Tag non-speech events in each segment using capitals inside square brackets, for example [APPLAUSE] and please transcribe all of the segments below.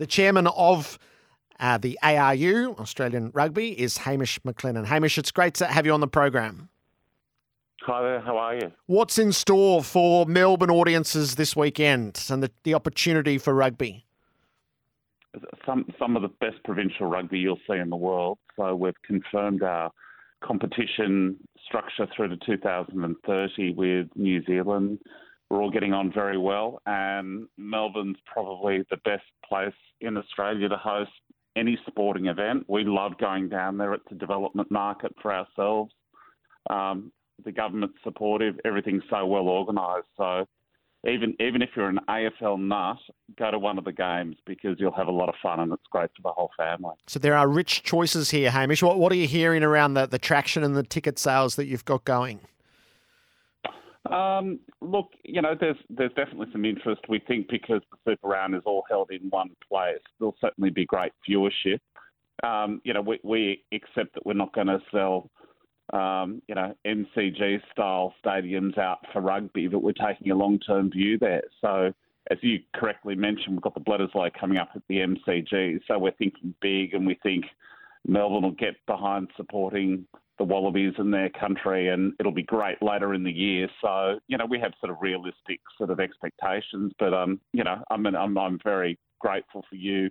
The chairman of uh, the ARU, Australian Rugby, is Hamish McLennan. Hamish, it's great to have you on the program. Hi there, how are you? What's in store for Melbourne audiences this weekend and the, the opportunity for rugby? Some some of the best provincial rugby you'll see in the world. So we've confirmed our competition structure through to 2030 with New Zealand, we're all getting on very well, and Melbourne's probably the best place in Australia to host any sporting event. We love going down there. It's a development market for ourselves. Um, the government's supportive. Everything's so well organised. So even even if you're an AFL nut, go to one of the games because you'll have a lot of fun and it's great for the whole family. So there are rich choices here, Hamish. What what are you hearing around the, the traction and the ticket sales that you've got going? Um, look, you know, there's there's definitely some interest. We think because the Super Round is all held in one place, there'll certainly be great viewership. Um, you know, we, we accept that we're not going to sell, um, you know, MCG style stadiums out for rugby, but we're taking a long term view there. So, as you correctly mentioned, we've got the Bledisloe coming up at the MCG. So we're thinking big, and we think Melbourne will get behind supporting the Wallabies in their country, and it'll be great later in the year. So, you know, we have sort of realistic sort of expectations, but um, you know, I mean, I'm I'm very grateful for you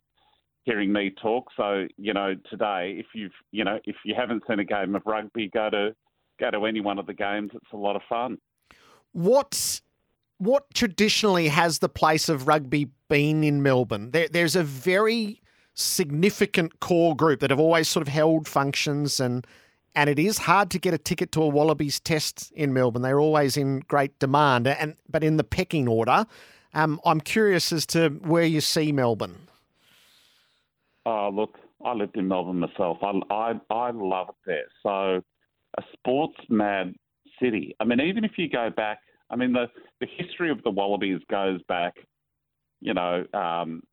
hearing me talk. So, you know, today, if you've you know, if you haven't seen a game of rugby, go to go to any one of the games. It's a lot of fun. What what traditionally has the place of rugby been in Melbourne? There, there's a very significant core group that have always sort of held functions and and it is hard to get a ticket to a Wallabies test in Melbourne. They're always in great demand, and but in the pecking order, um, I'm curious as to where you see Melbourne. Oh, look, I lived in Melbourne myself. I, I, I love it there. So, a sports mad city. I mean, even if you go back, I mean, the, the history of the Wallabies goes back, you know, um,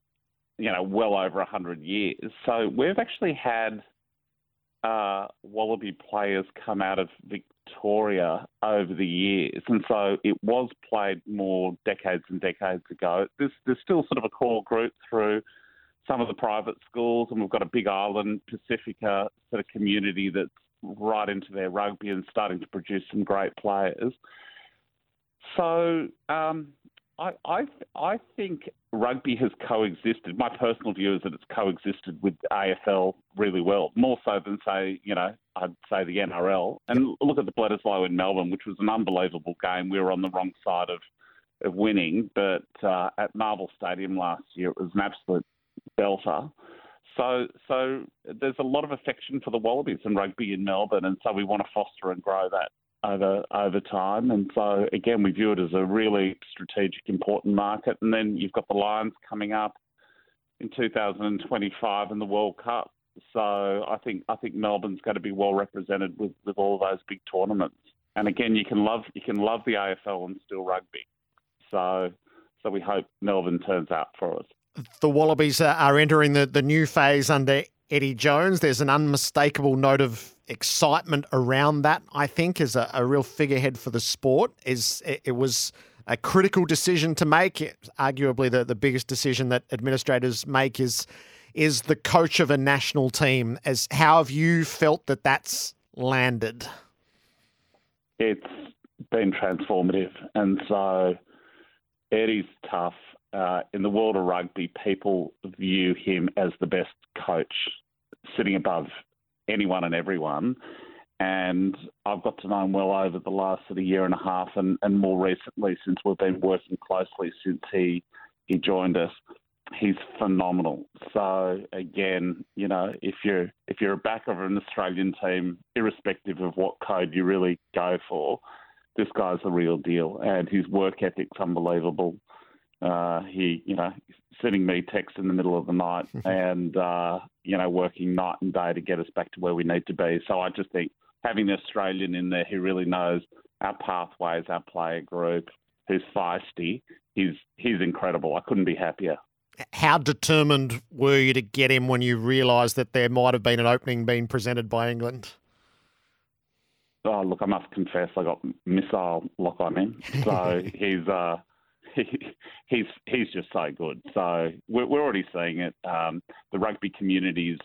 you know, well over a hundred years. So we've actually had uh, Wallaby players come out of Victoria over the years, and so it was played more decades and decades ago. There's, there's still sort of a core group through some of the private schools, and we've got a big island Pacifica sort of community that's right into their rugby and starting to produce some great players. So um, I, I, I think rugby has coexisted. My personal view is that it's coexisted with AFL really well, more so than say, you know, I'd say the NRL. And look at the Bledisloe in Melbourne, which was an unbelievable game. We were on the wrong side of, of winning, but uh, at Marvel Stadium last year, it was an absolute belter. So, so there's a lot of affection for the Wallabies and rugby in Melbourne, and so we want to foster and grow that over over time. And so again, we view it as a really strategic, important market. And then you've got the Lions coming up in 2025 in the World Cup. So I think I think Melbourne's going to be well represented with, with all those big tournaments. And again, you can love you can love the AFL and still rugby. So so we hope Melbourne turns out for us. The Wallabies are entering the, the new phase under Eddie Jones. There's an unmistakable note of excitement around that. I think is a, a real figurehead for the sport. Is it, it, was a critical decision to make. It, arguably, the, the biggest decision that administrators make is is the coach of a national team. As how have you felt that that's landed? It's been transformative, and so Eddie's tough. Uh, in the world of rugby, people view him as the best coach, sitting above anyone and everyone. And I've got to know him well over the last sort of year and a half, and, and more recently since we've been working closely since he he joined us. He's phenomenal. So again, you know, if you're if you're a backer of an Australian team, irrespective of what code you really go for, this guy's the real deal, and his work ethic's unbelievable. Uh, he, you know, sending me texts in the middle of the night [LAUGHS] and, uh, you know, working night and day to get us back to where we need to be. So I just think having the Australian in there who really knows our pathways, our player group, who's feisty, he's he's incredible. I couldn't be happier. How determined were you to get him when you realised that there might have been an opening being presented by England? Oh, look, I must confess, I got missile lock on him. So [LAUGHS] he's uh, [LAUGHS] he, he's he's just so good. So we're, we're already seeing it. Um, the rugby communities,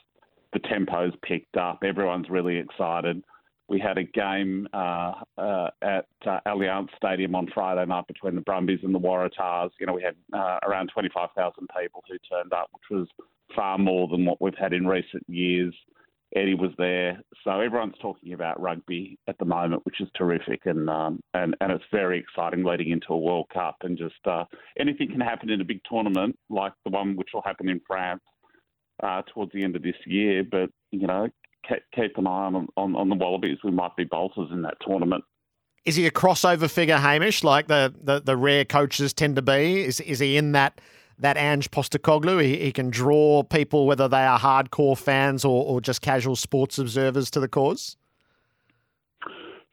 the tempo's picked up. Everyone's really excited. We had a game uh, uh, at uh, Allianz Stadium on Friday night between the Brumbies and the Waratahs. You know, we had uh, around 25,000 people who turned up, which was far more than what we've had in recent years. Eddie was there, so everyone's talking about rugby at the moment, which is terrific, and um, and and it's very exciting leading into a World Cup, and just uh, anything can happen in a big tournament like the one which will happen in France uh, towards the end of this year. But you know, keep an eye on, on, on the Wallabies. We might be bolters in that tournament. Is he a crossover figure, Hamish, like the, the, the rare coaches tend to be? Is is he in that that Ange Postecoglou? He, he can draw people, whether they are hardcore fans or, or just casual sports observers, to the cause.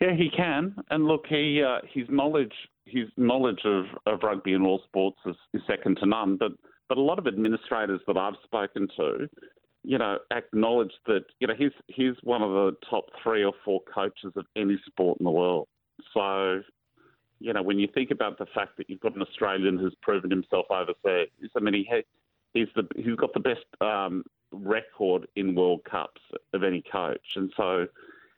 Yeah, he can. And look, he uh, his knowledge his knowledge of, of rugby and all sports is, is second to none. But but a lot of administrators that I've spoken to you know, acknowledge that, you know, he's, he's one of the top three or four coaches of any sport in the world. So, you know, when you think about the fact that you've got an Australian who's proven himself overseas, I mean, he, he's, the, he's got the best um, record in World Cups of any coach. And so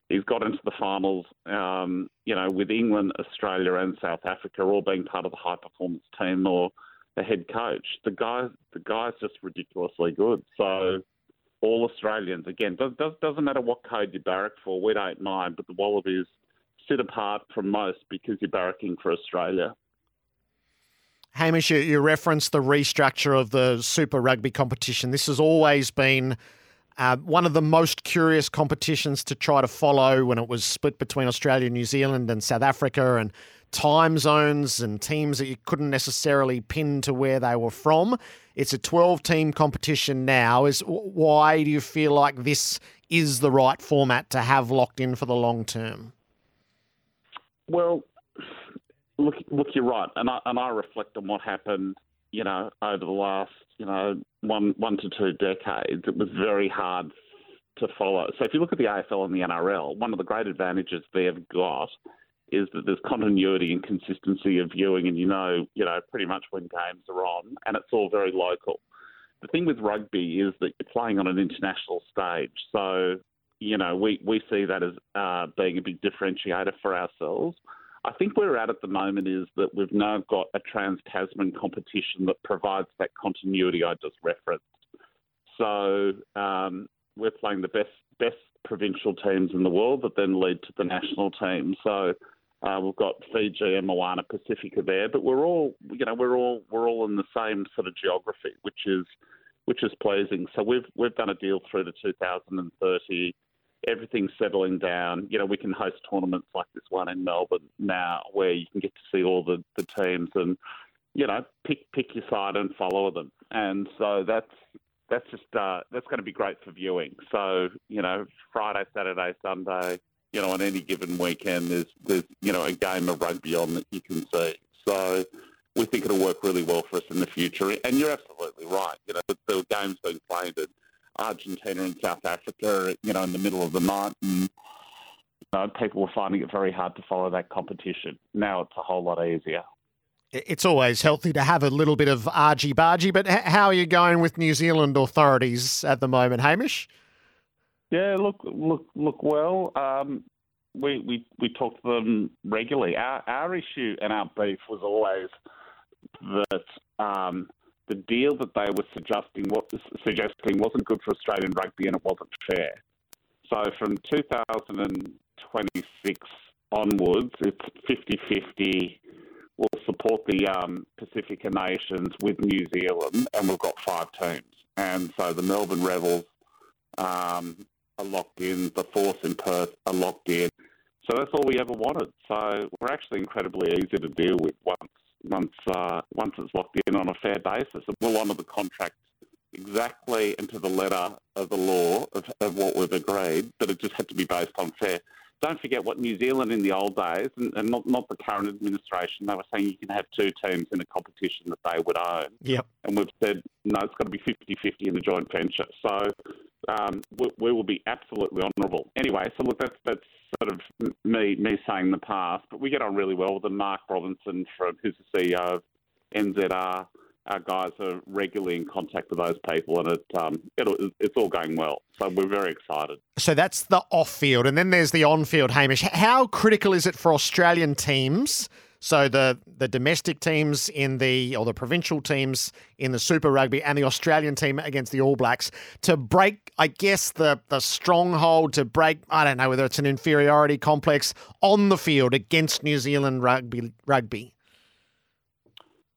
he's got into the finals, um, you know, with England, Australia, and South Africa all being part of the high performance team or the head coach. The guy, the guy's just ridiculously good. So, all Australians. Again, does, does, doesn't matter what code you barrack for, we don't mind, but the Wallabies apart from most because you're barracking for Australia. Hamish, you, you referenced the restructure of the Super Rugby competition. This has always been uh, one of the most curious competitions to try to follow when it was split between Australia, New Zealand, and South Africa, and time zones and teams that you couldn't necessarily pin to where they were from. It's a 12 team competition now. Is why do you feel like this is the right format to have locked in for the long term? Well, look, look, you're right, and I and I reflect on what happened, you know, over the last, you know, one one to two decades. It was very hard to follow. So if you look at the AFL and the NRL, one of the great advantages they've got is that there's continuity and consistency of viewing, and you know, you know, pretty much when games are on, and it's all very local. The thing with rugby is that you're playing on an international stage, so you know we we see that as uh, being a big differentiator for ourselves. I think where we're at at the moment is that we've now got a Trans Tasman competition that provides that continuity I just referenced. So um, we're playing the best best provincial teams in the world that then lead to the national team. So uh, we've got Fiji and Moana Pacifica there, but we're all, you know, we're all we're all in the same sort of geography, which is which is pleasing. So we've we've done a deal through to 2030. Everything's settling down. You know, we can host tournaments like this one in Melbourne now, where you can get to see all the, the teams and you know pick pick your side and follow them. And so that's that's just uh, that's going to be great for viewing. So you know, Friday, Saturday, Sunday you know, on any given weekend, there's there's you know a game of rugby on that you can see. So we think it'll work really well for us in the future. And you're absolutely right. You know, the, were games being played in Argentina and South Africa, you know, in the middle of the night, and you know, people were finding it very hard to follow that competition. Now it's a whole lot easier. It's always healthy to have a little bit of argy bargy, but how are you going with New Zealand authorities at the moment, Hamish? Yeah, look, look, look. Well, um, we we we talk to them regularly. Our our issue and our beef was always that um, the deal that they were suggesting what suggesting wasn't good for Australian rugby and it wasn't fair. So from 2026 onwards, it's 50-50. We'll support the um, Pacifica nations with New Zealand, and we've got five teams. And so the Melbourne Rebels um, are locked in, the force in Perth are locked in. So that's all we ever wanted. So we're actually incredibly easy to deal with once once uh, once it's locked in on a fair basis. And we'll honour the contract exactly into the letter of the law of, of what we've agreed, but it just had to be based on fair. Don't forget what New Zealand in the old days, and, and not, not the current administration, they were saying you can have two teams in a competition that they would own. Yep. And we've said, no, it's got to be 50 50 in the joint venture. So um, we, we, will be absolutely honourable. Anyway, so look, that's, that's sort of me me saying in the past, but we get on really well with them. Mark Robinson, from, who's the CEO of NZR, our guys are regularly in contact with those people, and it, um, it, it's all going well. So we're very excited. So that's the off field, and then there's the on field. Hamish, how critical is it for Australian teams? So the the domestic teams in the or the provincial teams in the Super Rugby and the Australian team against the All Blacks to break, I guess the the stronghold to break. I don't know whether it's an inferiority complex on the field against New Zealand rugby. Rugby.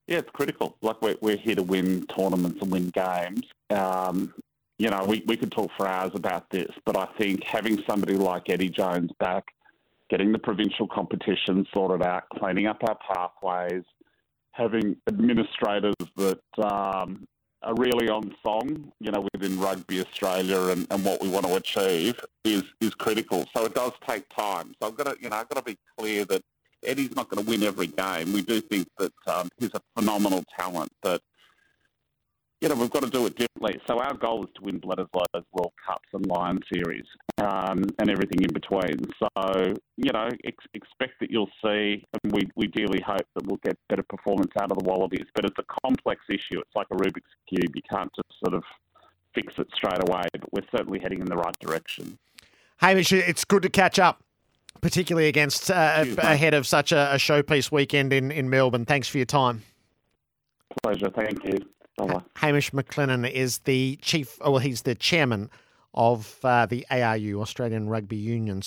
Yeah, it's critical. Like we're, we're here to win tournaments and win games. Um, you know, we, we could talk for hours about this, but I think having somebody like Eddie Jones back, getting the provincial competition sorted out, cleaning up our pathways, having administrators that um, are really on song, you know, within Rugby Australia and, and what we want to achieve is is critical. So it does take time. So I've got to, you know, I've got to be clear that Eddie's not going to win every game. We do think that um, he's a phenomenal talent, but you know we've got to do it differently. So our goal is to win Bledisloe's World Cups and Lion Series um, and everything in between. So you know ex- expect that you'll see, and we we dearly hope that we'll get better performance out of the Wallabies. But it's a complex issue. It's like a Rubik's cube. You can't just sort of fix it straight away. But we're certainly heading in the right direction. Hamish, it's good to catch up particularly against uh, ahead of such a, a, showpiece weekend in, in Melbourne. Thanks for your time. Pleasure. Thank you. Hamish McLennan is the chief, well, he's the chairman of uh, the ARU, Australian Rugby Union.